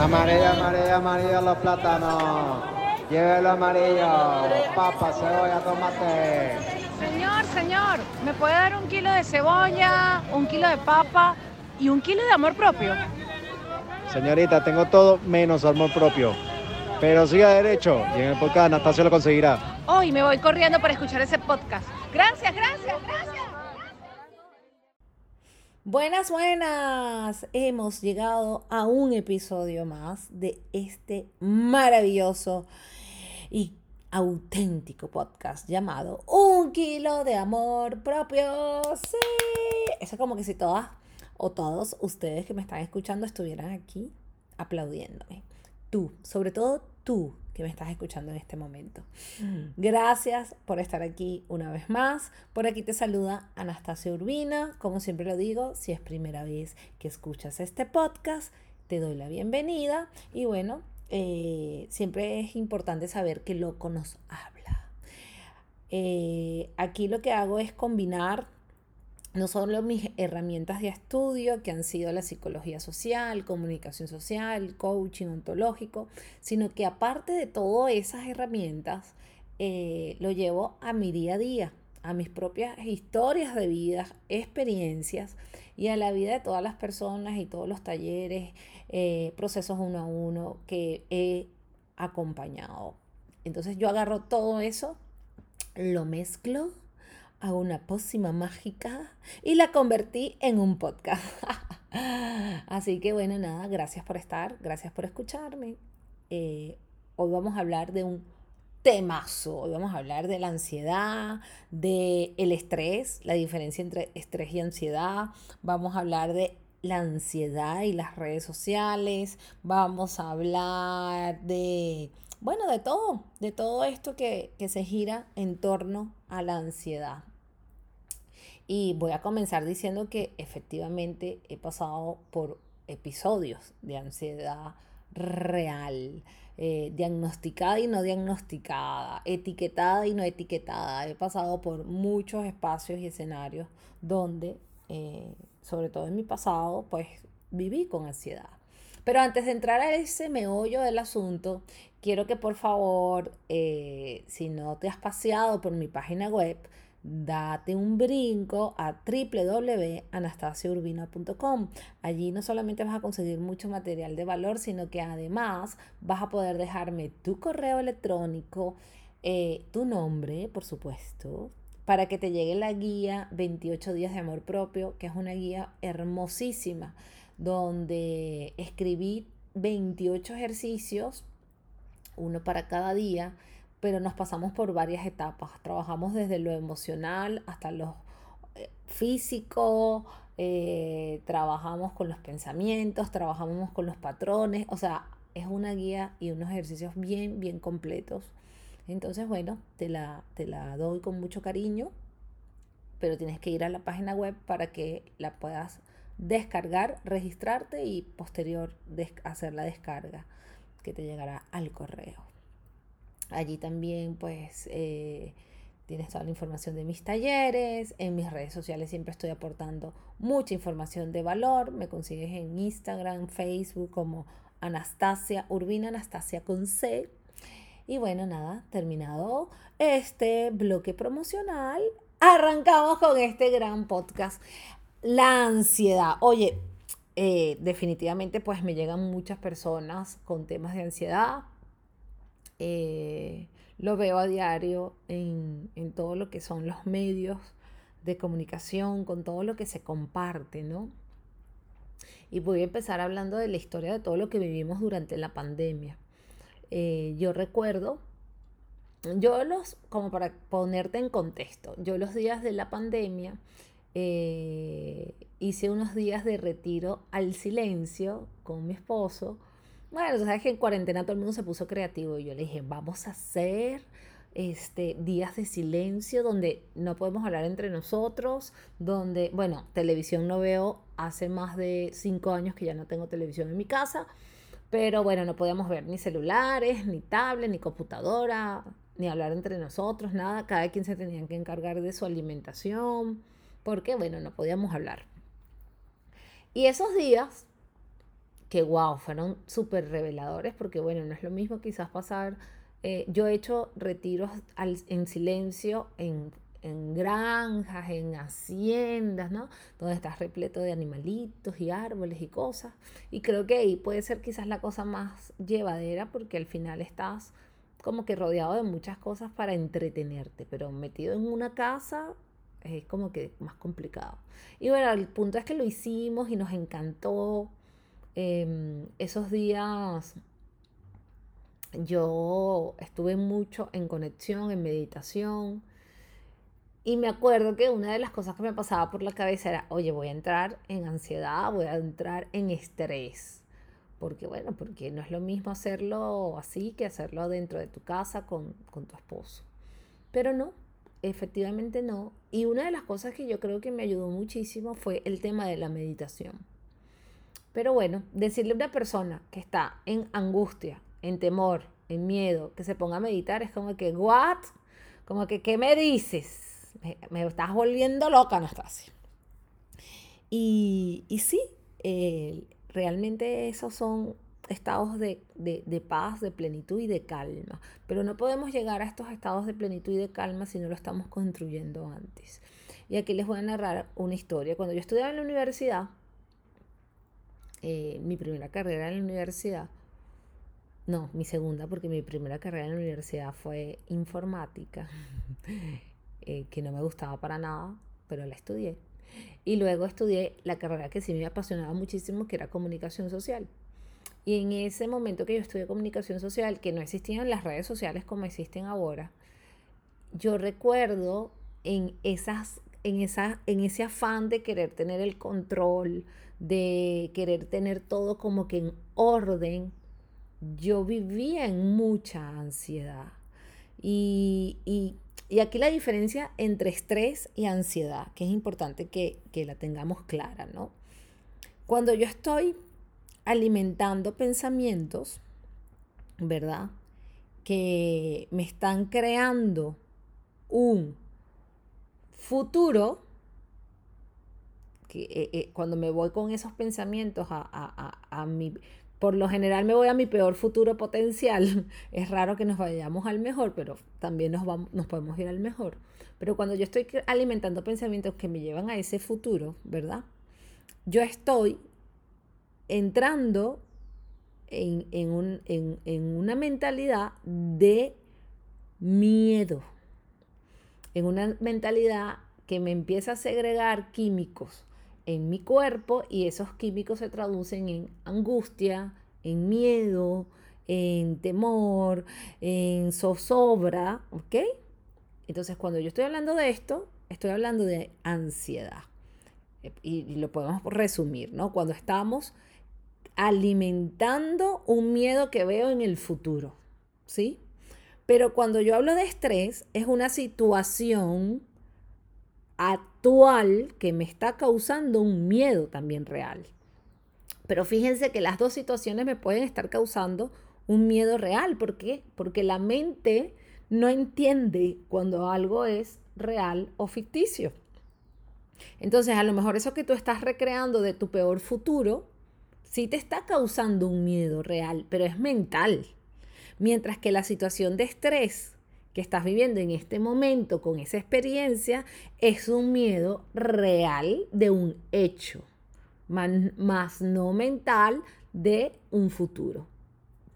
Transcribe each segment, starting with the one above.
Amarillo, amarillo, amarillo los plátanos. Llévelo amarillo. Papa, cebolla, tomate. Señor, señor, ¿me puede dar un kilo de cebolla, un kilo de papa y un kilo de amor propio? Señorita, tengo todo menos amor propio. Pero siga derecho y en el podcast Anastasio lo conseguirá. Hoy me voy corriendo para escuchar ese podcast. Gracias, gracias, gracias. Buenas, buenas. Hemos llegado a un episodio más de este maravilloso y auténtico podcast llamado Un kilo de amor propio. Sí. Eso es como que si todas o todos ustedes que me están escuchando estuvieran aquí aplaudiéndome. Tú, sobre todo tú que me estás escuchando en este momento. Gracias por estar aquí una vez más. Por aquí te saluda Anastasia Urbina. Como siempre lo digo, si es primera vez que escuchas este podcast, te doy la bienvenida. Y bueno, eh, siempre es importante saber que loco nos habla. Eh, aquí lo que hago es combinar no solo mis herramientas de estudio, que han sido la psicología social, comunicación social, coaching ontológico, sino que aparte de todas esas herramientas, eh, lo llevo a mi día a día, a mis propias historias de vida, experiencias y a la vida de todas las personas y todos los talleres, eh, procesos uno a uno que he acompañado. Entonces yo agarro todo eso, lo mezclo a una pócima mágica y la convertí en un podcast. Así que bueno, nada, gracias por estar, gracias por escucharme. Eh, hoy vamos a hablar de un temazo, hoy vamos a hablar de la ansiedad, de el estrés, la diferencia entre estrés y ansiedad, vamos a hablar de la ansiedad y las redes sociales, vamos a hablar de bueno, de todo, de todo esto que, se gira en torno a la ansiedad. Y voy a comenzar diciendo que efectivamente he pasado por episodios de ansiedad real, eh, diagnosticada y no diagnosticada, etiquetada y no etiquetada. He pasado por muchos espacios y escenarios donde, eh, sobre todo en mi pasado, pues viví con ansiedad. Pero antes de entrar a ese meollo del asunto, quiero que por favor, eh, si no te has paseado por mi página web, date un brinco a www.anastasiaurbina.com. Allí no solamente vas a conseguir mucho material de valor, sino que además vas a poder dejarme tu correo electrónico, eh, tu nombre, por supuesto, para que te llegue la guía 28 días de amor propio, que es una guía hermosísima, donde escribí 28 ejercicios uno para cada día, pero nos pasamos por varias etapas. Trabajamos desde lo emocional hasta lo eh, físico, eh, trabajamos con los pensamientos, trabajamos con los patrones, o sea, es una guía y unos ejercicios bien, bien completos. Entonces, bueno, te la, te la doy con mucho cariño, pero tienes que ir a la página web para que la puedas descargar, registrarte y posterior hacer la descarga que te llegará al correo. Allí también pues eh, tienes toda la información de mis talleres, en mis redes sociales siempre estoy aportando mucha información de valor, me consigues en Instagram, Facebook como Anastasia Urbina, Anastasia con C. Y bueno, nada, terminado este bloque promocional, arrancamos con este gran podcast, la ansiedad. Oye, eh, definitivamente pues me llegan muchas personas con temas de ansiedad. Eh, lo veo a diario en, todo lo que son los medios de comunicación, con todo lo que se comparte, ¿no? Y voy a empezar hablando de la historia de todo lo que vivimos durante la pandemia. Eh, yo recuerdo, yo los, como para ponerte en contexto, yo los días de la pandemia eh, hice unos días de retiro al silencio con mi esposo. Bueno, sabes que en cuarentena todo el mundo se puso creativo y yo le dije, vamos a hacer este, días de silencio donde no podemos hablar entre nosotros, donde, bueno, televisión no veo hace más de cinco años que ya no tengo televisión en mi casa, pero bueno, no podíamos ver ni celulares, ni tablet, ni computadora, ni hablar entre nosotros, nada, cada quien se tenía que encargar de su alimentación porque, bueno, no podíamos hablar. Y esos días que wow, fueron súper reveladores porque bueno, no es lo mismo quizás pasar, eh, yo he hecho retiros en silencio en, en, granjas, en haciendas, ¿no? Donde estás repleto de animalitos y árboles y cosas. Y creo que ahí puede ser quizás la cosa más llevadera porque al final estás como que rodeado de muchas cosas para entretenerte, pero metido en una casa es como que más complicado. Y bueno, el punto es que lo hicimos y nos encantó. Em, esos días yo estuve mucho en conexión, en meditación. Y me acuerdo que una de las cosas que me pasaba por la cabeza era, oye, voy a entrar en ansiedad, voy a entrar en estrés. Porque bueno, porque no es lo mismo hacerlo así que hacerlo dentro de tu casa con, con tu esposo. Pero no, efectivamente no. Y una de las cosas que yo creo que me ayudó muchísimo fue el tema de la meditación. Pero bueno, decirle a una persona que está en angustia, en temor, en miedo, que se ponga a meditar, es como que, ¿what? Como que, ¿qué me dices? Me, estás volviendo loca, Anastasia. Y, y sí, eh, realmente esos son estados de, de, paz, de plenitud y de calma. Pero no podemos llegar a estos estados de plenitud y de calma si no lo estamos construyendo antes. Y aquí les voy a narrar una historia. Cuando yo estudiaba en la universidad, eh, mi primera carrera en la universidad, no, mi segunda, porque mi primera carrera en la universidad fue informática, eh, que no me gustaba para nada, pero la estudié. Y luego estudié la carrera que sí me apasionaba muchísimo, que era comunicación social. Y en ese momento que yo estudié comunicación social, que no existían las redes sociales como existen ahora, yo recuerdo en, esas, en, esa, en ese afán de querer tener el control, de querer tener todo como que en orden, yo vivía en mucha ansiedad. Y, aquí la diferencia entre estrés y ansiedad, que es importante que, que la tengamos clara, ¿no? Cuando yo estoy alimentando pensamientos, ¿verdad? Que me están creando un futuro, que eh, eh, cuando me voy con esos pensamientos a, a, a, a mi por lo general me voy a mi peor futuro potencial. Es raro que nos vayamos al mejor, pero también nos, vamos, nos podemos ir al mejor. Pero cuando yo estoy alimentando pensamientos que me llevan a ese futuro, ¿verdad? Yo estoy entrando en, en una mentalidad de miedo, en una mentalidad que me empieza a segregar químicos en mi cuerpo y esos químicos se traducen en angustia, en miedo, en temor, en zozobra, ¿ok? Entonces cuando yo estoy hablando de esto, estoy hablando de ansiedad. Y, y lo podemos resumir, ¿no? Cuando estamos alimentando un miedo que veo en el futuro, ¿sí? Pero cuando yo hablo de estrés, es una situación actual que me está causando un miedo también real. Pero fíjense que las dos situaciones me pueden estar causando un miedo real. ¿Por qué? Porque la mente no entiende cuando algo es real o ficticio. Entonces, a lo mejor eso que tú estás recreando de tu peor futuro, sí te está causando un miedo real, pero es mental. Mientras que la situación de estrés que estás viviendo en este momento con esa experiencia es un miedo real de un hecho, más no mental de un futuro.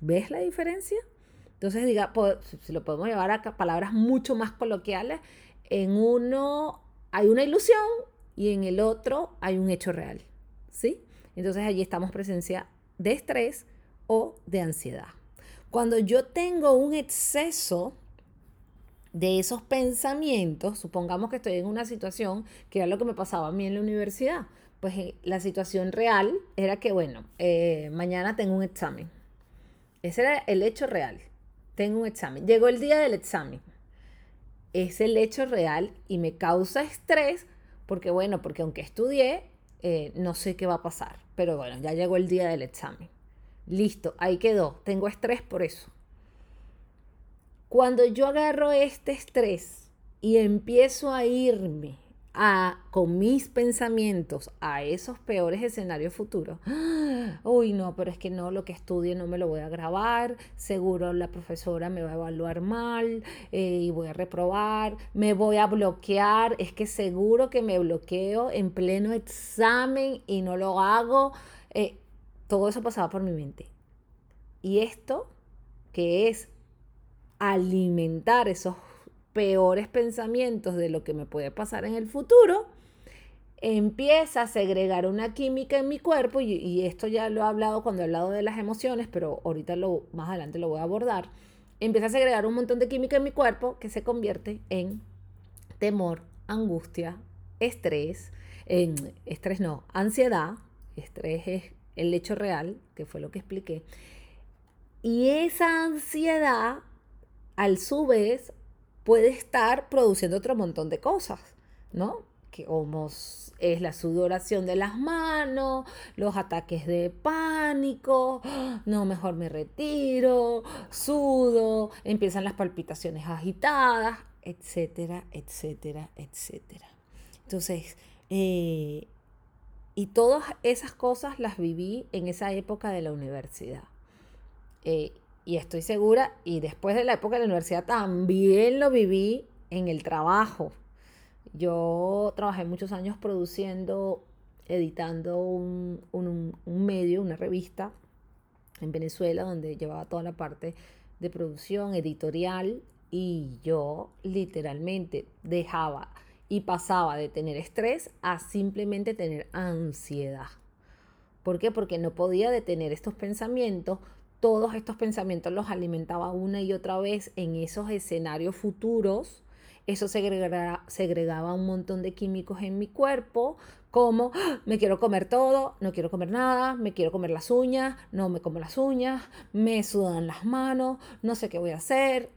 ¿Ves la diferencia? Entonces, diga, si lo podemos llevar a palabras mucho más coloquiales, en uno hay una ilusión y en el otro hay un hecho real. ¿Sí? Entonces allí estamos presencia de estrés o de ansiedad. Cuando yo tengo un exceso de esos pensamientos, supongamos que estoy en una situación que era lo que me pasaba a mí en la universidad, pues eh, la situación real era que, bueno, eh, mañana tengo un examen. Ese era el hecho real. Tengo un examen. Llegó el día del examen. Es el hecho real y me causa estrés porque, bueno, porque aunque estudié, eh, no sé qué va a pasar. Pero bueno, ya llegó el día del examen. Listo, ahí quedó. Tengo estrés por eso. Cuando yo agarro este estrés y empiezo a irme a, con mis pensamientos a esos peores escenarios futuros, uy, no, pero es que no, lo que estudie no me lo voy a grabar, seguro la profesora me va a evaluar mal eh, y voy a reprobar, me voy a bloquear, es que seguro que me bloqueo en pleno examen y no lo hago. Eh, todo eso pasaba por mi mente. Y esto, que es alimentar esos peores pensamientos de lo que me puede pasar en el futuro, empieza a segregar una química en mi cuerpo, y, esto ya lo he hablado cuando he hablado de las emociones, pero ahorita lo, más adelante lo voy a abordar, empieza a segregar un montón de química en mi cuerpo que se convierte en temor, angustia, estrés, en estrés no, ansiedad, estrés es el hecho real, que fue lo que expliqué, y esa ansiedad, al su vez, puede estar produciendo otro montón de cosas, ¿no? Que como es la sudoración de las manos, los ataques de pánico, no, mejor me retiro, sudo, empiezan las palpitaciones agitadas, etcétera, etcétera, etcétera. Entonces, eh, y todas esas cosas las viví en esa época de la universidad. Eh, y estoy segura, y después de la época de la universidad también lo viví en el trabajo. Yo trabajé muchos años produciendo, editando un, un, medio, una revista en Venezuela, donde llevaba toda la parte de producción editorial y yo literalmente dejaba y pasaba de tener estrés a simplemente tener ansiedad. ¿Por qué? Porque no podía detener estos pensamientos todos estos pensamientos los alimentaba una y otra vez en esos escenarios futuros. Eso segregaba, un montón de químicos en mi cuerpo, como ¡Ah! me quiero comer todo, no quiero comer nada, me quiero comer las uñas, no me como las uñas, me sudan las manos, no sé qué voy a hacer,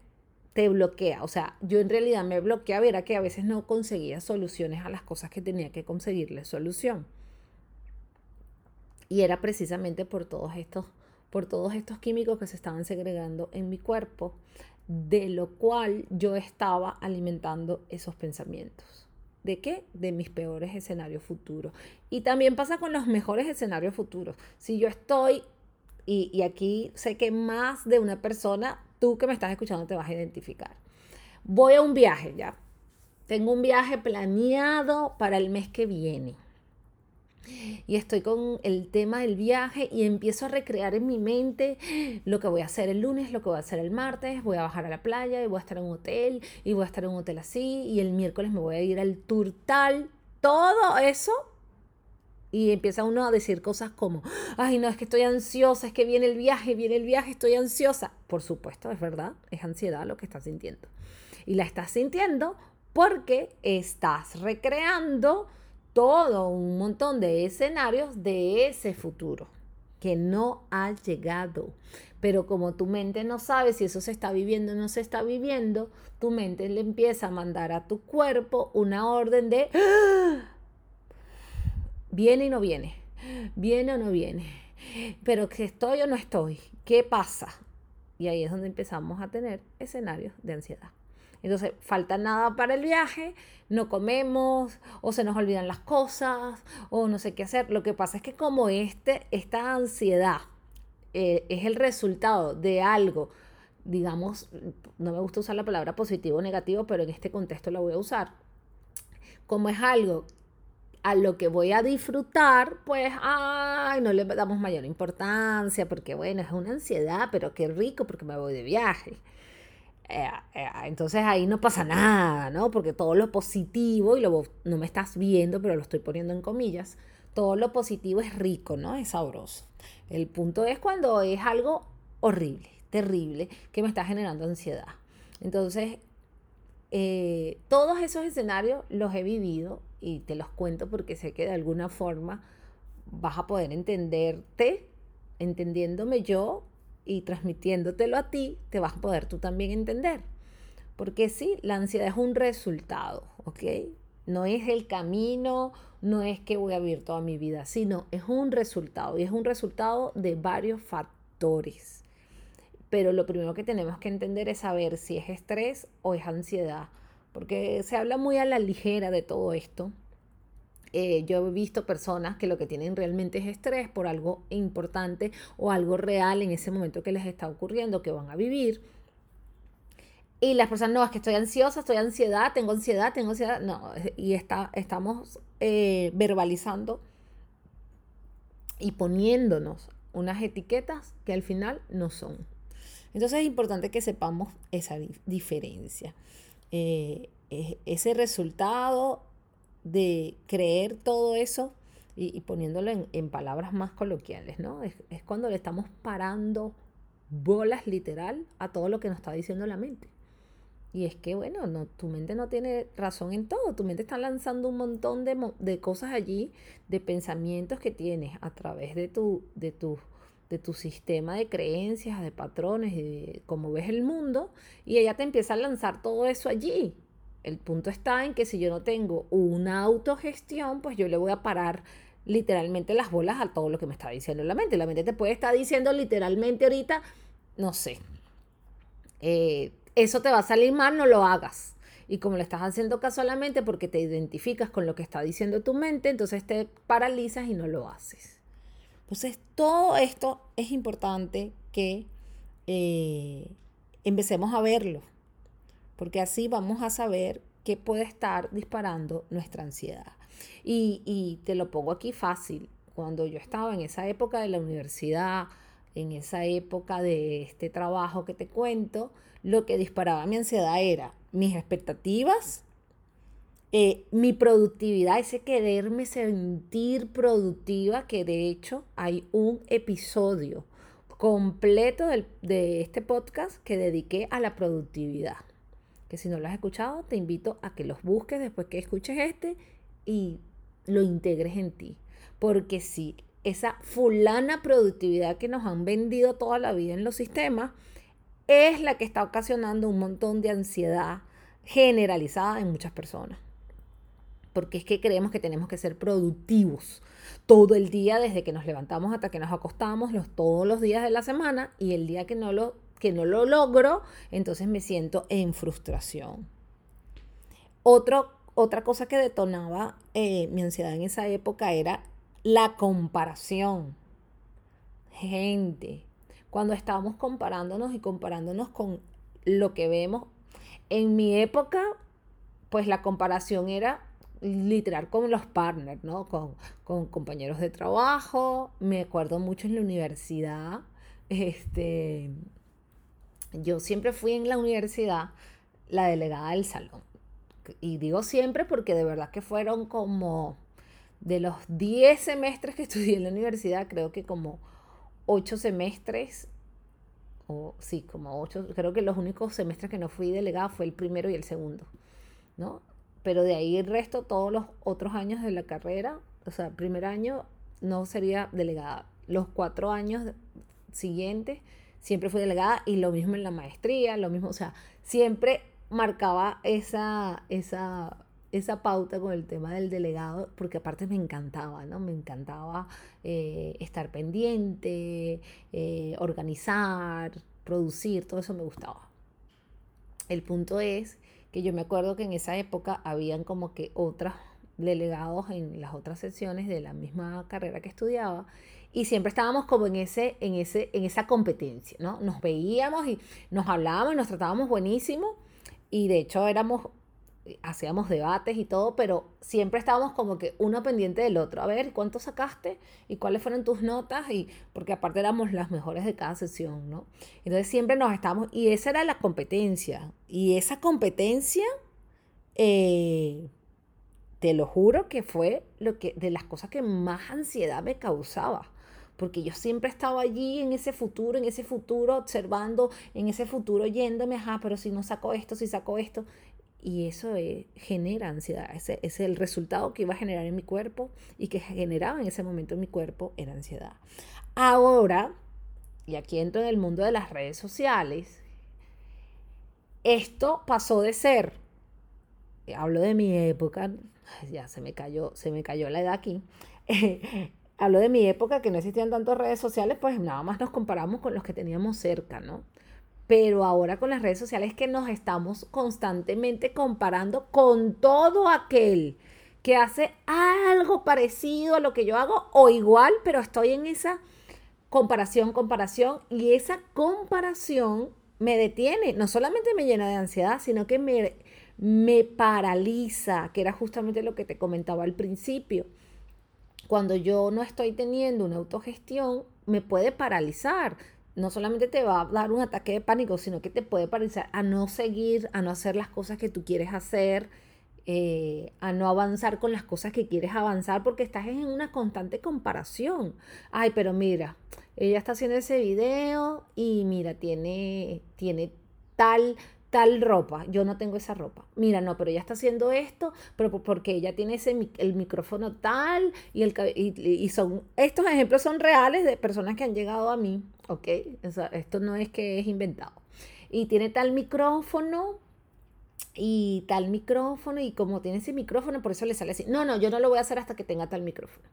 te bloquea. O sea, yo en realidad me bloqueaba, era que a veces no conseguía soluciones a las cosas que tenía que conseguirle solución. Y era precisamente por todos estos por todos estos químicos que se estaban segregando en mi cuerpo, de lo cual yo estaba alimentando esos pensamientos. ¿De qué? De mis peores escenarios futuros. Y también pasa con los mejores escenarios futuros. Si yo estoy, y, y aquí sé que más de una persona, tú que me estás escuchando te vas a identificar. Voy a un viaje ya. Tengo un viaje planeado para el mes que viene y estoy con el tema del viaje y empiezo a recrear en mi mente lo que voy a hacer el lunes, lo que voy a hacer el martes, voy a bajar a la playa y voy a estar en un hotel y voy a estar en un hotel así y el miércoles me voy a ir al tour tal, todo eso. Y empieza uno a decir cosas como, ay no, es que estoy ansiosa, es que viene el viaje, viene el viaje, estoy ansiosa. Por supuesto, es verdad, es ansiedad lo que estás sintiendo. Y la estás sintiendo porque estás recreando todo un montón de escenarios de ese futuro que no ha llegado. Pero como tu mente no sabe si eso se está viviendo o no se está viviendo, tu mente le empieza a mandar a tu cuerpo una orden de ¡Ah! viene y no viene, viene o no viene, pero que estoy o no estoy, ¿qué pasa? Y ahí es donde empezamos a tener escenarios de ansiedad. Entonces, falta nada para el viaje, no comemos, o se nos olvidan las cosas, o no sé qué hacer. Lo que pasa es que como este, esta ansiedad eh, es el resultado de algo, digamos, no me gusta usar la palabra positivo o negativo, pero en este contexto la voy a usar. Como es algo a lo que voy a disfrutar, pues, ay, no le damos mayor importancia, porque bueno, es una ansiedad, pero qué rico porque me voy de viaje. Eh, eh, entonces ahí no pasa nada, ¿no? Porque todo lo positivo, y lo, no me estás viendo, pero lo estoy poniendo en comillas, todo lo positivo es rico, ¿no? Es sabroso. El punto es cuando es algo horrible, terrible, que me está generando ansiedad. Entonces, eh, todos esos escenarios los he vivido y te los cuento porque sé que de alguna forma vas a poder entenderte, entendiéndome yo y transmitiéndotelo a ti, te vas a poder tú también entender. Porque sí, la ansiedad es un resultado, ¿ok? No es el camino, no es que voy a vivir toda mi vida, sino es un resultado y es un resultado de varios factores. Pero lo primero que tenemos que entender es saber si es estrés o es ansiedad, porque se habla muy a la ligera de todo esto. Eh, yo he visto personas que lo que tienen realmente es estrés por algo importante o algo real en ese momento que les está ocurriendo, que van a vivir. Y las personas, no, es que estoy ansiosa, estoy ansiedad, tengo ansiedad, tengo ansiedad. No, y está, estamos eh, verbalizando y poniéndonos unas etiquetas que al final no son. Entonces es importante que sepamos esa diferencia. Eh, ese resultado de creer todo eso y, poniéndolo en, palabras más coloquiales, ¿no? Es, cuando le estamos parando bolas literal a todo lo que nos está diciendo la mente. Y es que, bueno, no, tu mente no tiene razón en todo. Tu mente está lanzando un montón de, de cosas allí, de pensamientos que tienes a través de tu, de, tu, de tu sistema de creencias, de patrones de cómo ves el mundo. Y ella te empieza a lanzar todo eso allí. El punto está en que si yo no tengo una autogestión, pues yo le voy a parar literalmente las bolas a todo lo que me está diciendo la mente. La mente te puede estar diciendo literalmente ahorita, no sé, eh, eso te va a salir mal, no lo hagas. Y como le estás haciendo caso a la mente porque te identificas con lo que está diciendo tu mente, entonces te paralizas y no lo haces. Entonces, todo esto es importante que eh, empecemos a verlo, porque así vamos a saber qué puede estar disparando nuestra ansiedad. Y, te lo pongo aquí fácil. Cuando yo estaba en esa época de la universidad, en esa época de este trabajo que te cuento, lo que disparaba mi ansiedad era mis expectativas, eh, mi productividad, ese quererme sentir productiva, que de hecho hay un episodio completo de este podcast que dediqué a la productividad. Que si no lo has escuchado, te invito a que los busques después que escuches este y lo integres en ti. Porque si esa fulana productividad que nos han vendido toda la vida en los sistemas, es la que está ocasionando un montón de ansiedad generalizada en muchas personas. Porque es que creemos que tenemos que ser productivos todo el día, desde que nos levantamos hasta que nos acostamos, los, todos los días de la semana, y el día que no lo, que no lo logro, entonces me siento en frustración. Otra cosa que detonaba eh, mi ansiedad en esa época era la comparación. Gente, cuando estábamos comparándonos y comparándonos con lo que vemos. En mi época, pues la comparación era literal con los partners, ¿no? Con, con compañeros de trabajo. Me acuerdo mucho en la universidad. Este, yo siempre fui en la universidad la delegada del salón. Y digo siempre porque de verdad que fueron como de los 10 semestres que estudié en la universidad, creo que como ocho semestres, o sí, como ocho, creo que los únicos semestres que no fui delegada fue el primero y el segundo, ¿no? Pero de ahí el resto, todos los otros años de la carrera, o sea, primer año no sería delegada. Los cuatro años siguientes siempre fui delegada y lo mismo en la maestría, lo mismo, o sea, siempre marcaba esa, esa esa pauta con el tema del delegado, porque aparte me encantaba, ¿no? Me encantaba eh, estar pendiente, eh, organizar, producir, todo eso me gustaba. El punto es que yo me acuerdo que en esa época habían como que otros delegados en las otras secciones de la misma carrera que estudiaba y siempre estábamos como en ese en ese en esa competencia, ¿no? Nos veíamos y nos hablábamos y nos tratábamos buenísimo y de hecho éramos hacíamos debates y todo, pero siempre estábamos como que uno pendiente del otro. A ver, ¿cuánto sacaste? ¿Y cuáles fueron tus notas? Y porque aparte éramos las mejores de cada sesión, ¿no? Entonces siempre nos estábamos, y esa era la competencia. Y esa competencia, eh, te lo juro que fue lo que, de las cosas que más ansiedad me causaba porque yo siempre estaba allí en ese futuro, en ese futuro, observando, en ese futuro yéndome, ajá, pero si no saco esto, si saco esto, y eso genera ansiedad. Ese, es el resultado que iba a generar en mi cuerpo y que generaba en ese momento en mi cuerpo era ansiedad. Ahora, y aquí entro en el mundo de las redes sociales, esto pasó de ser, hablo de mi época, ya se me cayó, se me cayó la edad aquí. hablo de mi época que no existían tantas redes sociales, pues nada más nos comparamos con los que teníamos cerca, ¿no? Pero ahora con las redes sociales que nos estamos constantemente comparando con todo aquel que hace algo parecido a lo que yo hago o igual, pero estoy en esa comparación, comparación y esa comparación me detiene, no solamente me llena de ansiedad, sino que me, me paraliza, que era justamente lo que te comentaba al principio. Cuando yo no estoy teniendo una autogestión, me puede paralizar. No solamente te va a dar un ataque de pánico, sino que te puede paralizar a no seguir, a no hacer las cosas que tú quieres hacer, eh, a no avanzar con las cosas que quieres avanzar, porque estás en una constante comparación. Ay, pero mira, ella está haciendo ese video y mira, tiene, tiene tal tal ropa, yo no tengo esa ropa. Mira, no, pero ella está haciendo esto, pero porque ella tiene ese, el micrófono tal y, el, y, son, estos ejemplos son reales de personas que han llegado a mí, ¿ok? esto no es que es inventado. Y tiene tal micrófono y tal micrófono y como tiene ese micrófono, por eso le sale así. No, no, yo no lo voy a hacer hasta que tenga tal micrófono.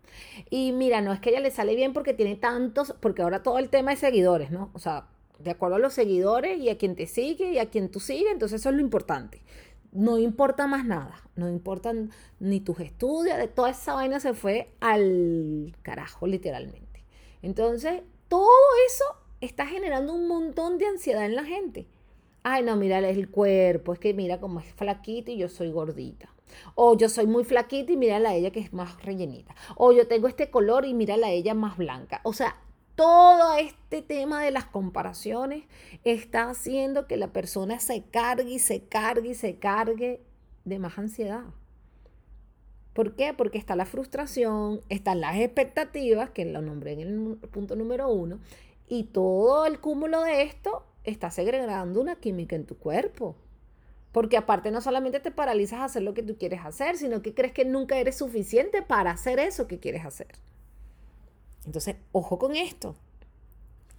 Y mira, no es que ella le sale bien porque tiene tantos, porque ahora todo el tema es seguidores, ¿no? O sea, de acuerdo a los seguidores y a quien te sigue y a quien tú sigues, entonces eso es lo importante. No importa más nada, no importan ni tus estudios, de toda esa vaina se fue al carajo, literalmente. Entonces, todo eso está generando un montón de ansiedad en la gente. Ay, no, mira el cuerpo, es que mira cómo es flaquita y yo soy gordita. O yo soy muy flaquita y mira a ella que es más rellenita. O yo tengo este color y mira a ella más blanca. O sea, todo este tema de las comparaciones está haciendo que la persona se cargue y se cargue y se cargue de más ansiedad. ¿Por qué? Porque está la frustración, están las expectativas, que lo nombré en el punto número uno, y todo el cúmulo de esto está segregando una química en tu cuerpo. Porque aparte no solamente te paralizas a hacer lo que tú quieres hacer, sino que crees que nunca eres suficiente para hacer eso que quieres hacer. Entonces, ojo con esto.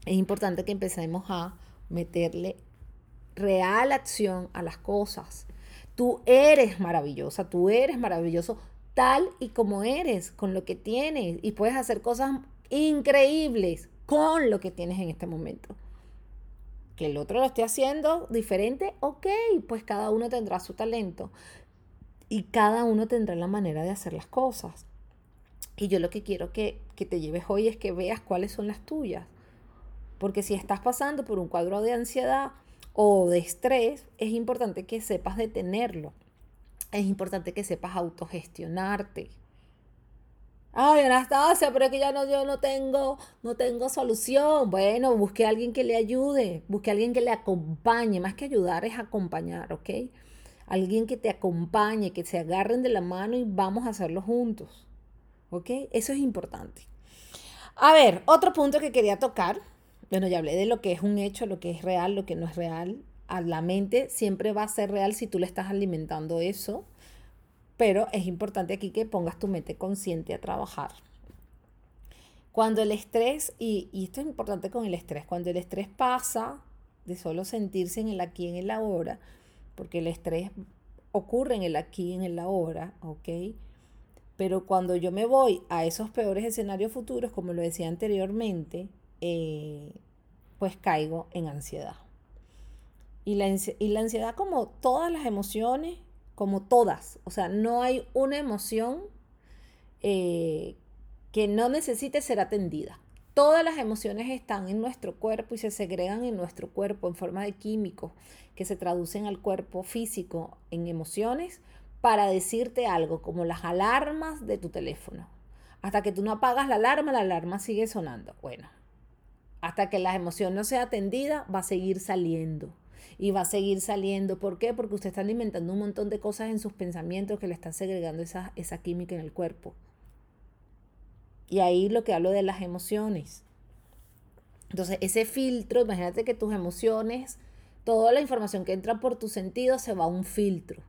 Es importante que empecemos a meterle real acción a las cosas. Tú eres maravillosa, tú eres maravilloso tal y como eres, con lo que tienes, y puedes hacer cosas increíbles con lo que tienes en este momento. Que el otro lo esté haciendo diferente, ok, pues cada uno tendrá su talento y cada uno tendrá la manera de hacer las cosas. Y yo lo que quiero que, que te lleves hoy es que veas cuáles son las tuyas. Porque si estás pasando por un cuadro de ansiedad o de estrés, es importante que sepas detenerlo. Es importante que sepas autogestionarte. Ay, Anastasia, pero es que ya no, yo no tengo, no tengo solución. Bueno, busque a alguien que le ayude, busque a alguien que le acompañe. Más que ayudar es acompañar, ¿ok? Alguien que te acompañe, que se agarren de la mano y vamos a hacerlo juntos. ¿Ok? Eso es importante. A ver, otro punto que quería tocar. Bueno, ya hablé de lo que es un hecho, lo que es real, lo que no es real. A la mente siempre va a ser real si tú le estás alimentando eso. Pero es importante aquí que pongas tu mente consciente a trabajar. Cuando el estrés, y, y esto es importante con el estrés, cuando el estrés pasa de solo sentirse en el aquí en el ahora, porque el estrés ocurre en el aquí en el ahora, ¿ok? Pero cuando yo me voy a esos peores escenarios futuros, como lo decía anteriormente, eh, pues caigo en ansiedad. Y la, ansiedad, como todas las emociones, como todas, o sea, no hay una emoción eh, que no necesite ser atendida. Todas las emociones están en nuestro cuerpo y se segregan en nuestro cuerpo en forma de químicos que se traducen al cuerpo físico en emociones para decirte algo, como las alarmas de tu teléfono. Hasta que tú no apagas la alarma, la alarma sigue sonando. Bueno, hasta que la emoción no sea atendida, va a seguir saliendo. Y va a seguir saliendo. ¿Por qué? Porque usted está alimentando un montón de cosas en sus pensamientos que le están segregando esa, esa química en el cuerpo. Y ahí lo que hablo de las emociones. Entonces, ese filtro, imagínate que tus emociones, toda la información que entra por tus sentidos se va a un filtro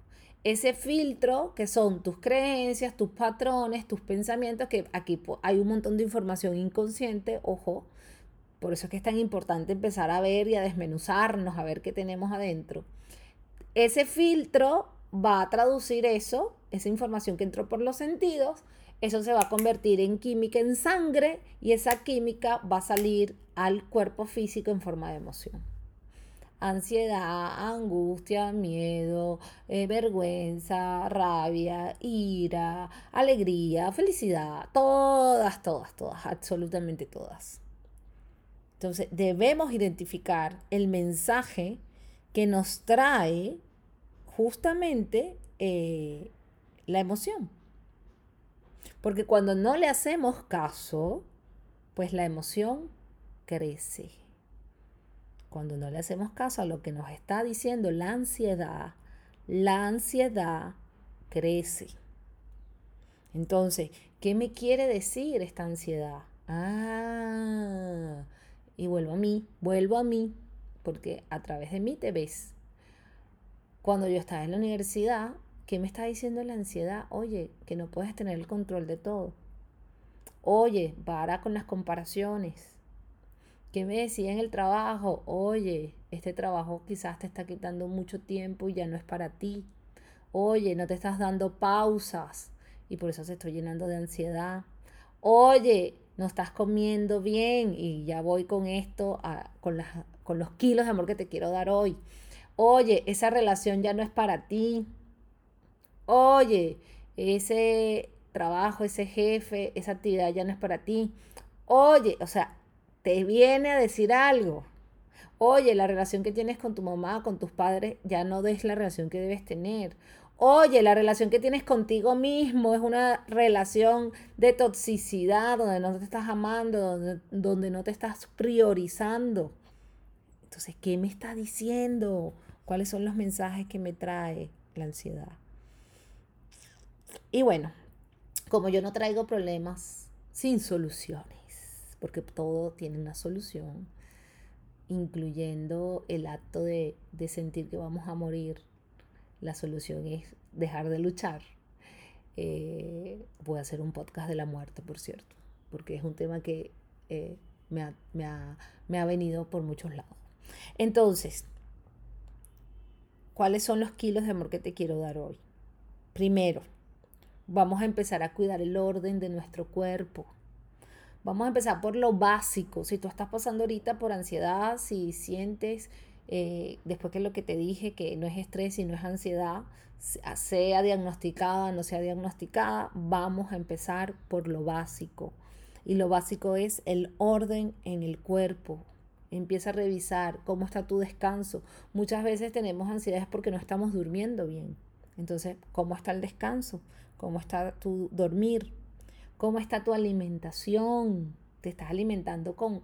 ese filtro que son tus creencias, tus patrones, tus pensamientos, que aquí hay un montón de información inconsciente, ojo, por eso es que es tan importante empezar a ver y a desmenuzarnos, a ver qué tenemos adentro. Ese filtro va a traducir eso, esa información que entró por los sentidos, eso se va a convertir en química en sangre y esa química va a salir al cuerpo físico en forma de emoción. Ansiedad, angustia, miedo, eh, vergüenza, rabia, ira, alegría, felicidad, todas, todas, todas, absolutamente todas. Entonces debemos identificar el mensaje que nos trae justamente eh, la emoción. Porque cuando no le hacemos caso, pues la emoción crece. Cuando no le hacemos caso a lo que nos está diciendo la ansiedad, la ansiedad crece. Entonces, ¿qué me quiere decir esta ansiedad? Ah, y vuelvo a mí, vuelvo a mí, porque a través de mí te ves. Cuando yo estaba en la universidad, ¿qué me está diciendo la ansiedad? Oye, que no puedes tener el control de todo. Oye, para con las comparaciones. ¿Qué me decía en el trabajo? Oye, este trabajo quizás te está quitando mucho tiempo y ya no es para ti. Oye, no te estás dando pausas y por eso se estoy llenando de ansiedad. Oye, no estás comiendo bien y ya voy con esto, con, con los kilos de amor que te quiero dar hoy. Oye, esa relación ya no es para ti. Oye, ese trabajo, ese jefe, esa actividad ya no es para ti. Oye, o sea, te viene a decir algo. Oye, la relación que tienes con tu mamá, con tus padres, ya no es la relación que debes tener. Oye, la relación que tienes contigo mismo es una relación de toxicidad, donde no te estás amando, donde, donde no te estás priorizando. Entonces, ¿qué me está diciendo? ¿Cuáles son los mensajes que me trae la ansiedad? Y bueno, como yo no traigo problemas sin soluciones porque todo tiene una solución, incluyendo el acto de, sentir que vamos a morir. La solución es dejar de luchar. Eh, voy a hacer un podcast de la muerte, por cierto, porque es un tema que eh, me, ha, me ha venido por muchos lados. Entonces, ¿cuáles son los kilos de amor que te quiero dar hoy? Primero, vamos a empezar a cuidar el orden de nuestro cuerpo. Vamos a empezar por lo básico. Si tú estás pasando ahorita por ansiedad, si sientes, eh, después que lo que te dije, que no es estrés y no es ansiedad, sea diagnosticada, no sea diagnosticada, vamos a empezar por lo básico. Y lo básico es el orden en el cuerpo. Empieza a revisar cómo está tu descanso. Muchas veces tenemos ansiedades porque no estamos durmiendo bien. Entonces, ¿cómo está el descanso? ¿Cómo está tu dormir? ¿Cómo está tu alimentación? ¿Te estás alimentando con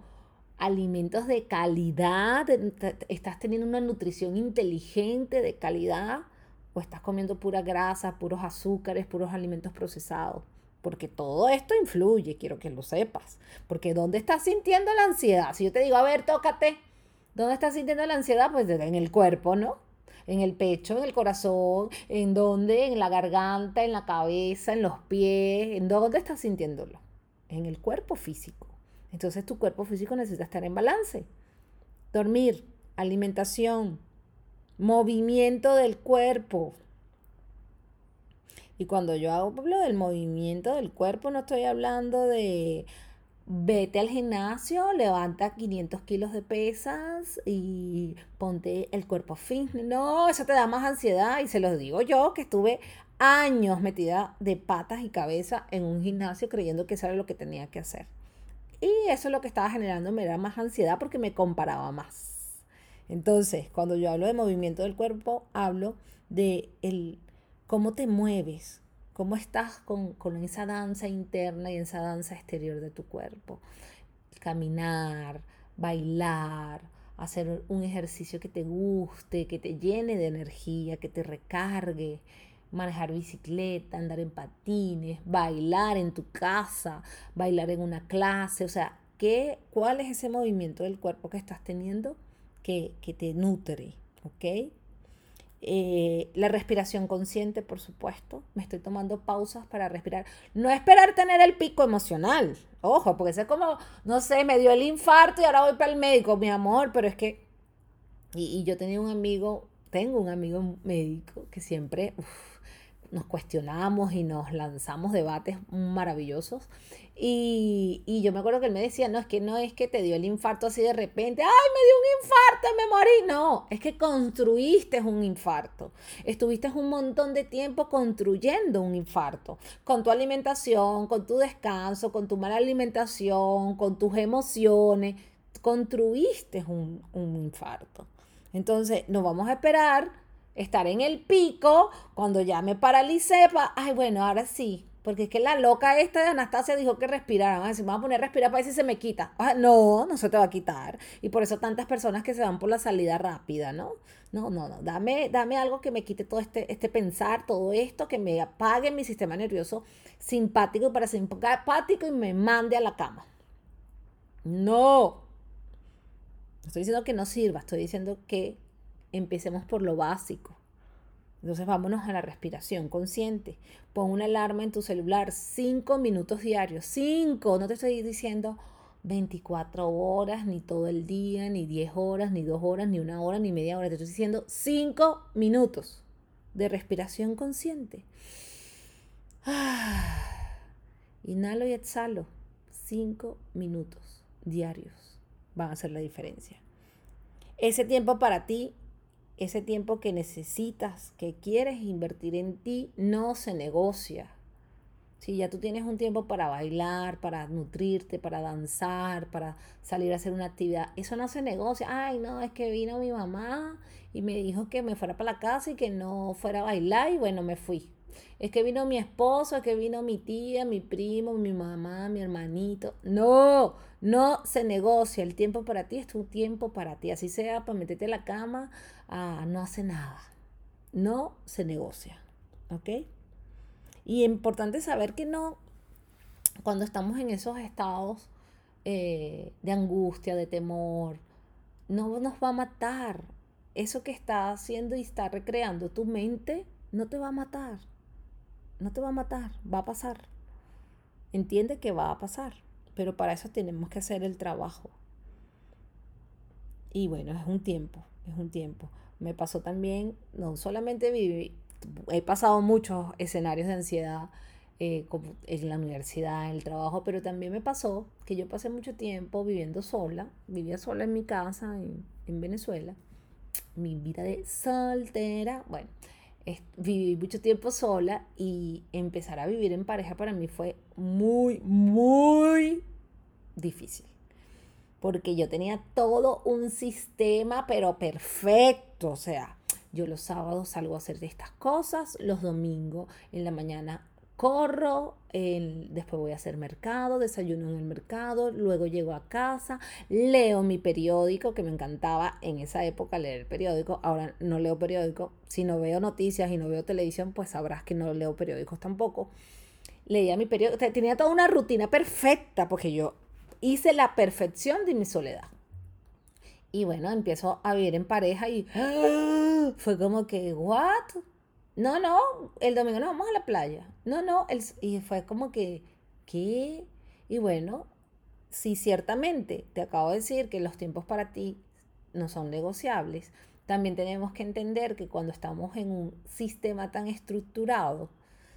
alimentos de calidad? ¿Estás teniendo una nutrición inteligente de calidad? ¿O estás comiendo pura grasa, puros azúcares, puros alimentos procesados? Porque todo esto influye, quiero que lo sepas. Porque ¿dónde estás sintiendo la ansiedad? Si yo te digo, a ver, tócate, ¿dónde estás sintiendo la ansiedad? Pues en el cuerpo, ¿no? En el pecho, en el corazón, en dónde, en la garganta, en la cabeza, en los pies, en dónde estás sintiéndolo, en el cuerpo físico. Entonces tu cuerpo físico necesita estar en balance. Dormir, alimentación, movimiento del cuerpo. Y cuando yo hablo del movimiento del cuerpo, no estoy hablando de vete al gimnasio, levanta 500 kilos de pesas y ponte el cuerpo fitness. No, eso te da más ansiedad y se los digo yo que estuve años metida de patas y cabeza en un gimnasio creyendo que eso era lo que tenía que hacer. Y eso es lo que estaba generando, me da más ansiedad porque me comparaba más. Entonces, cuando yo hablo de movimiento del cuerpo, hablo de el, cómo te mueves, cómo estás con, esa danza interna y esa danza exterior de tu cuerpo. Caminar, bailar, hacer un ejercicio que te guste, que te llene de energía, que te recargue, manejar bicicleta, andar en patines, bailar en tu casa, bailar en una clase, o sea, ¿qué, ¿cuál es ese movimiento del cuerpo que estás teniendo que, que te nutre? ¿Ok? Eh, la respiración consciente, por supuesto. Me estoy tomando pausas para respirar. No esperar tener el pico emocional. Ojo, porque es como, no sé, me dio el infarto y ahora voy para el médico, mi amor, pero es que... Y, yo tenía un amigo, tengo un amigo médico que siempre, nos cuestionamos y nos lanzamos debates maravillosos. Y, y, yo me acuerdo que él me decía, no, es que no es que te dio el infarto así de repente, ay, me dio un infarto, me morí. No, es que construiste un infarto. Estuviste un montón de tiempo construyendo un infarto, con tu alimentación, con tu descanso, con tu mala alimentación, con tus emociones. Construiste un, un infarto. Entonces, no vamos a esperar estar en el pico cuando ya me paralicé. ay, bueno, ahora sí, porque es que la loca esta de Anastasia dijo que respirara. a vamos a poner a respirar para ver si se me quita. No, no se te va a quitar. Y por eso tantas personas que se van por la salida rápida, ¿no? No, no, no. Dame, dame algo que me quite todo este, este pensar, todo esto, que me apague mi sistema nervioso simpático y parasimpático y me mande a la cama. No. Estoy diciendo que no sirva, estoy diciendo que empecemos por lo básico. Entonces vámonos a la respiración consciente. Pon una alarma en tu celular, cinco minutos diarios, cinco, no te estoy diciendo 24 horas, ni todo el día, ni 10 horas, ni dos horas, ni una hora, ni media hora. Te estoy diciendo cinco minutos de respiración consciente. Inhalo y exhalo. Cinco minutos diarios van a hacer la diferencia. Ese tiempo para ti ese tiempo que necesitas, que quieres invertir en ti, no se negocia. Si ya tú tienes un tiempo para bailar, para nutrirte, para danzar, para salir a hacer una actividad, eso no se negocia. Ay, no, es que vino mi mamá y me dijo que me fuera para la casa y que no fuera a bailar y bueno, me fui. Es que vino mi esposo, es que vino mi tía, mi primo, mi mamá, mi hermanito. No, no se negocia. El tiempo para ti es tu tiempo para ti. Así sea para meterte en la cama, ah, no hace nada. No se negocia. ¿Ok? Y es importante saber que no, cuando estamos en esos estados eh, de angustia, de temor, no nos va a matar. Eso que está haciendo y está recreando tu mente no te va a matar no te va a matar, va a pasar. Entiende que va a pasar, pero para eso tenemos que hacer el trabajo. Y bueno, es un tiempo, es un tiempo. Me pasó también, no solamente viví, he pasado muchos escenarios de ansiedad eh, en la universidad, en el trabajo, pero también me pasó que yo pasé mucho tiempo viviendo sola, vivía sola en mi casa en, en Venezuela, mi vida de soltera, bueno, viví mucho tiempo sola y empezar a vivir en pareja para mí fue muy, muy difícil. Porque yo tenía todo un sistema, pero perfecto. O sea, yo los sábados salgo a hacer de estas cosas, los domingos en la mañana corro, después voy a hacer mercado, desayuno en el mercado, luego llego a casa, leo mi periódico, que me encantaba en esa época leer el periódico, ahora no leo periódico, si no veo noticias y no veo televisión, pues sabrás que no leo periódicos tampoco. Leía mi periódico, tenía toda una rutina perfecta, porque yo hice la perfección de mi soledad. Y bueno, empiezo a vivir en pareja y fue como que, ¿what? No, no, el domingo nos vamos a la playa. No, no, el, y fue como que, ¿qué? Y bueno, si ciertamente te acabo de decir que los tiempos para ti no son negociables, también tenemos que entender que cuando estamos en un sistema tan estructurado,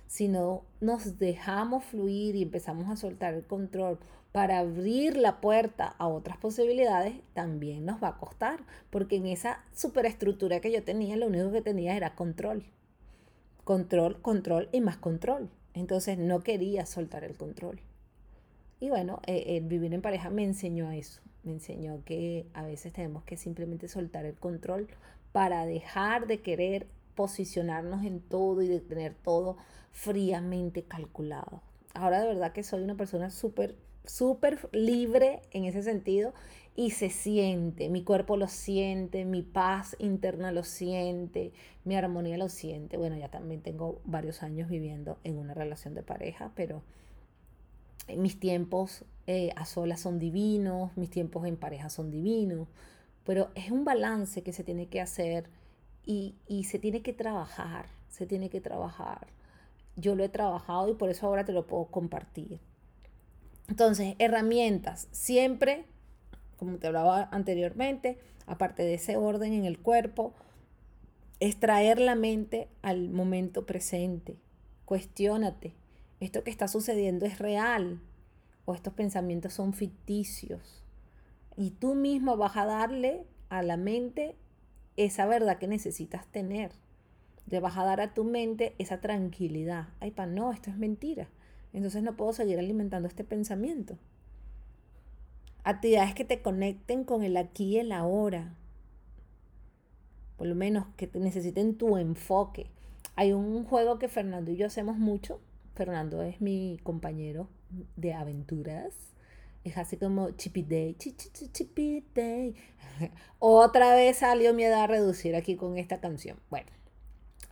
si no nos dejamos fluir y empezamos a soltar el control para abrir la puerta a otras posibilidades, también nos va a costar, porque en esa superestructura que yo tenía, lo único que tenía era control control, control y más control. Entonces no quería soltar el control. Y bueno, eh, el vivir en pareja me enseñó a eso. Me enseñó que a veces tenemos que simplemente soltar el control para dejar de querer posicionarnos en todo y de tener todo fríamente calculado. Ahora de verdad que soy una persona súper, súper libre en ese sentido y se siente, mi cuerpo lo siente, mi paz interna lo siente, mi armonía lo siente. Bueno, ya también tengo varios años viviendo en una relación de pareja, pero mis tiempos eh, a solas son divinos, mis tiempos en pareja son divinos, pero es un balance que se tiene que hacer y, y se tiene que trabajar, se tiene que trabajar. Yo lo he trabajado y por eso ahora te lo puedo compartir. Entonces, herramientas, siempre como te hablaba anteriormente, aparte de ese orden en el cuerpo, es traer la mente al momento presente. cuestiónate. ¿Esto que está sucediendo es real? ¿O estos pensamientos son ficticios? Y tú mismo vas a darle a la mente esa verdad que necesitas tener. Le vas a dar a tu mente esa tranquilidad. Ay, pa, no, esto es mentira. Entonces no puedo seguir alimentando este pensamiento. Actividades que te conecten con el aquí y el ahora. Por lo menos que te necesiten tu enfoque. Hay un juego que Fernando y yo hacemos mucho. Fernando es mi compañero de aventuras. Es así como Chippy Day, Chippy Day. Otra vez salió mi edad a reducir aquí con esta canción. Bueno,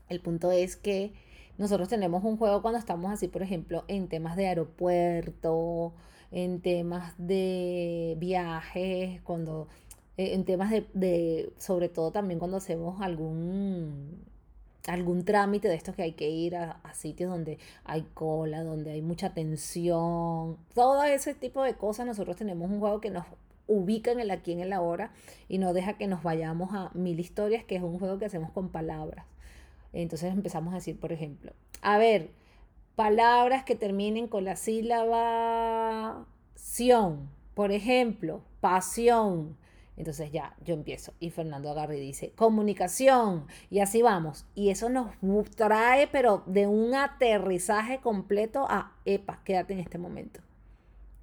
el punto es que nosotros tenemos un juego cuando estamos así, por ejemplo, en temas de aeropuerto, en temas de viajes, cuando eh, en temas de, sobre todo también cuando hacemos algún algún trámite de estos que hay que ir a, sitios donde hay cola, donde hay mucha tensión, todo ese tipo de cosas, nosotros tenemos un juego que nos ubica en el aquí, en el ahora y no deja que nos vayamos a mil historias, que es un juego que hacemos con palabras. Entonces empezamos a decir, por ejemplo, a ver, palabras que terminen con la sílaba sion, por ejemplo, pasión. Entonces ya, yo empiezo y Fernando agarra y dice, comunicación, y así vamos. Y eso nos trae, pero de un aterrizaje completo a, epa, quédate en este momento.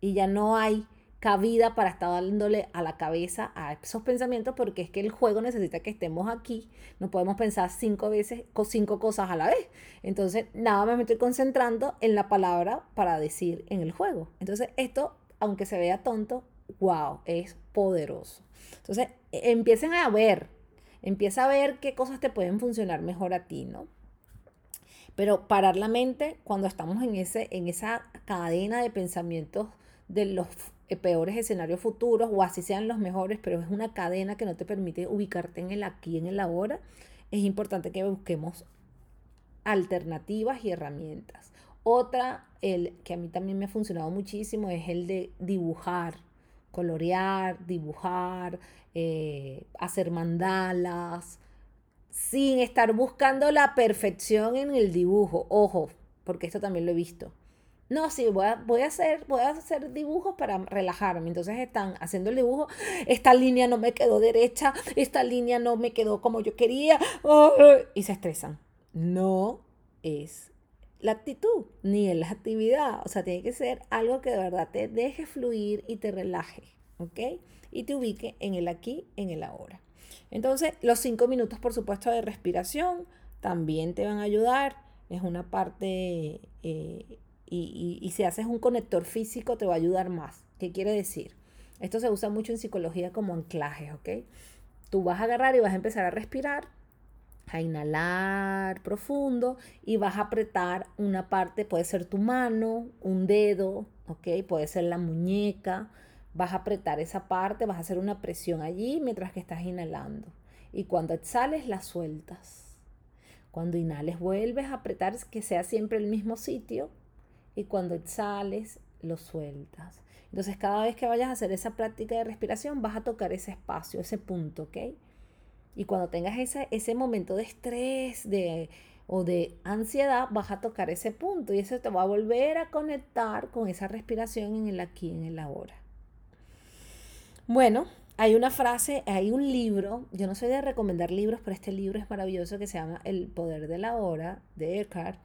Y ya no hay cabida para estar dándole a la cabeza a esos pensamientos porque es que el juego necesita que estemos aquí. No podemos pensar cinco veces con cinco cosas a la vez. Entonces, nada más me estoy concentrando en la palabra para decir en el juego. Entonces, esto, aunque se vea tonto, wow, es poderoso. Entonces, e, empiecen a ver, empieza a ver qué cosas te pueden funcionar mejor a ti, ¿no? Pero parar la mente cuando estamos en, ese, en esa cadena de pensamientos de los peores escenarios futuros o así sean los mejores, pero es una cadena que no te permite ubicarte en el aquí, en el ahora, es importante que busquemos alternativas y herramientas. Otra, el que a mí también me ha funcionado muchísimo, es el de dibujar, colorear, dibujar, eh, hacer mandalas, sin estar buscando la perfección en el dibujo. Ojo, porque esto también lo he visto. No, sí, voy a, voy a, hacer, voy a hacer dibujos para relajarme. Entonces están haciendo el dibujo. Esta línea no me quedó derecha, esta línea no me quedó como yo quería. y se estresan. No es la actitud ni en la actividad. O sea, tiene que ser algo que de verdad te deje fluir y te relaje. ¿Ok? Y te ubique en el aquí, en el ahora. Entonces, los cinco minutos, por supuesto, de respiración también te van a ayudar. Es una parte eh, y, si haces un conector físico te va a ayudar más. ¿Qué quiere decir? Esto se usa mucho en psicología como anclaje, ¿ok? Tú vas a agarrar y vas a empezar a respirar, a inhalar profundo y vas a apretar una parte, puede ser tu mano, un dedo, ¿ok? Puede ser la muñeca. Vas a apretar esa parte, vas a hacer una presión allí mientras que estás inhalando. Y cuando exhales, la sueltas. Cuando inhales, vuelves a apretar que sea siempre el mismo sitio y cuando exhales lo sueltas. Entonces cada vez que vayas a hacer esa práctica de respiración vas a tocar ese espacio, ese punto, ¿ok? Y cuando tengas ese, ese momento de estrés de, o de ansiedad, vas a tocar ese punto y eso te va a volver a conectar con esa respiración en el aquí, en el ahora. Bueno, hay una frase, hay un libro, yo no soy de recomendar libros, pero este libro es maravilloso que se llama El poder de la hora de Eckhart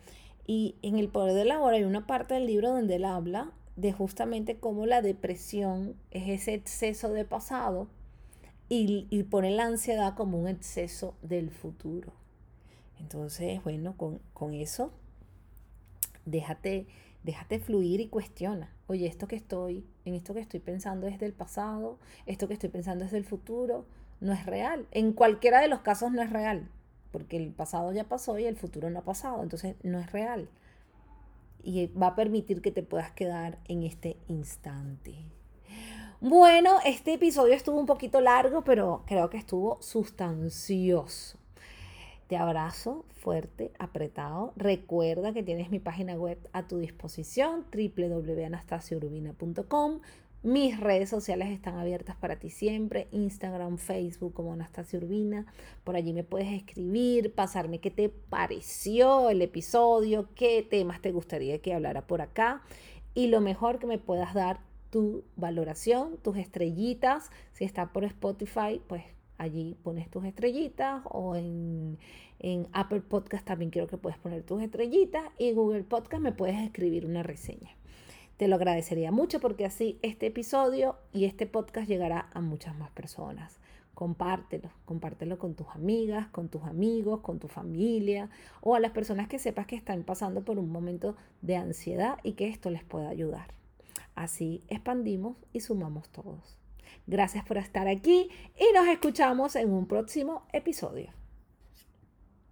y en El Poder de la Hora hay una parte del libro donde él habla de justamente cómo la depresión es ese exceso de pasado y, pone la ansiedad como un exceso del futuro. Entonces, bueno, con, eso, déjate, déjate fluir y cuestiona. Oye, esto que estoy, en esto que estoy pensando es del pasado, esto que estoy pensando es del futuro, no es real. En cualquiera de los casos no es real porque el pasado ya pasó y el futuro no ha pasado, entonces no es real. Y va a permitir que te puedas quedar en este instante. Bueno, este episodio estuvo un poquito largo, pero creo que estuvo sustancioso. Te abrazo fuerte, apretado. Recuerda que tienes mi página web a tu disposición, www.anastasiaurbina.com Mis redes sociales están abiertas para ti siempre, Instagram, Facebook como Anastasia Urbina. Por allí me puedes escribir, pasarme qué te pareció el episodio, qué temas te gustaría que hablara por acá y lo mejor que me puedas dar tu valoración, tus estrellitas. Si está por Spotify, pues allí pones tus estrellitas o en, en, Apple Podcast también quiero que puedes poner tus estrellitas y Google Podcast me puedes escribir una reseña. Te lo agradecería mucho porque así este episodio y este podcast llegará a muchas más personas. Compártelo, compártelo con tus amigas, con tus amigos, con tu familia o a las personas que sepas que están pasando por un momento de ansiedad y que esto les pueda ayudar. Así expandimos y sumamos todos. Gracias por estar aquí y nos escuchamos en un próximo episodio.